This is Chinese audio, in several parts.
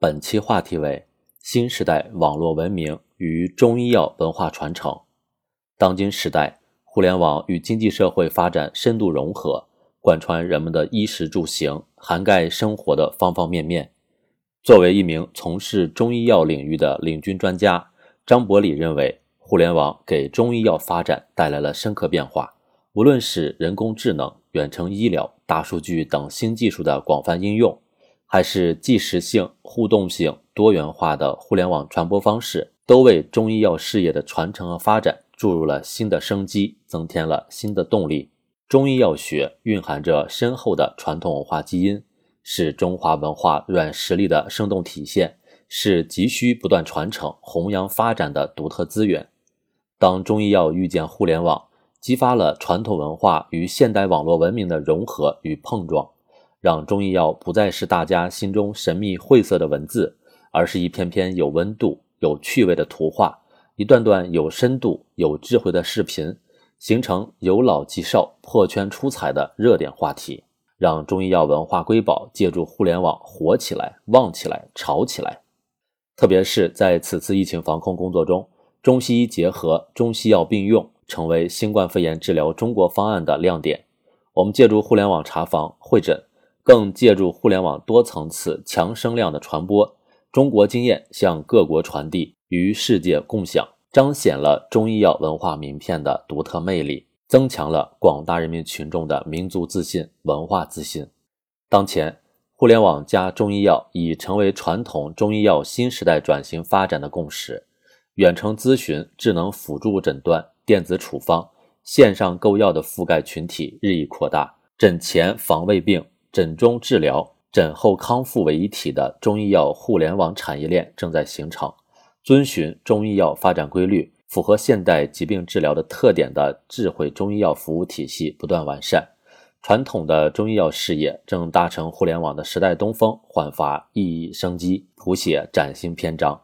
本期话题为新时代网络文明与中医药文化传承。当今时代，互联网与经济社会发展深度融合，贯穿人们的衣食住行，涵盖生活的方方面面。作为一名从事中医药领域的领军专家，张伯礼认为，互联网给中医药发展带来了深刻变化。无论是人工智能、远程医疗、大数据等新技术的广泛应用。还是即时性、互动性、多元化的互联网传播方式，都为中医药事业的传承和发展注入了新的生机，增添了新的动力。中医药学蕴含着深厚的传统文化基因，是中华文化软实力的生动体现，是急需不断传承、弘扬发展的独特资源。当中医药遇见互联网，激发了传统文化与现代网络文明的融合与碰撞。让中医药不再是大家心中神秘晦涩的文字，而是一篇篇有温度、有趣味的图画，一段段有深度、有智慧的视频，形成由老及少、破圈出彩的热点话题，让中医药文化瑰宝借助互联网火起来、旺起来、炒起来。特别是在此次疫情防控工作中，中西医结合、中西药并用，成为新冠肺炎治疗中国方案的亮点。我们借助互联网查房会诊。更借助互联网多层次、强声量的传播，中国经验向各国传递，与世界共享，彰显了中医药文化名片的独特魅力，增强了广大人民群众的民族自信、文化自信。当前，互联网加中医药已成为传统中医药新时代转型发展的共识。远程咨询、智能辅助诊断、电子处方、线上购药的覆盖群体日益扩大，诊前防胃病。诊中治疗、诊后康复为一体的中医药互联网产业链正在形成。遵循中医药发展规律、符合现代疾病治疗的特点的智慧中医药服务体系不断完善。传统的中医药事业正搭乘互联网的时代东风，焕发熠熠生机，谱写崭新篇章。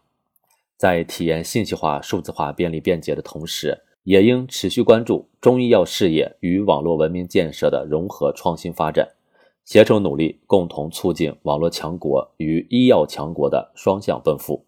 在体验信息化、数字化、便利便捷的同时，也应持续关注中医药事业与网络文明建设的融合创新发展。携手努力，共同促进网络强国与医药强国的双向奔赴。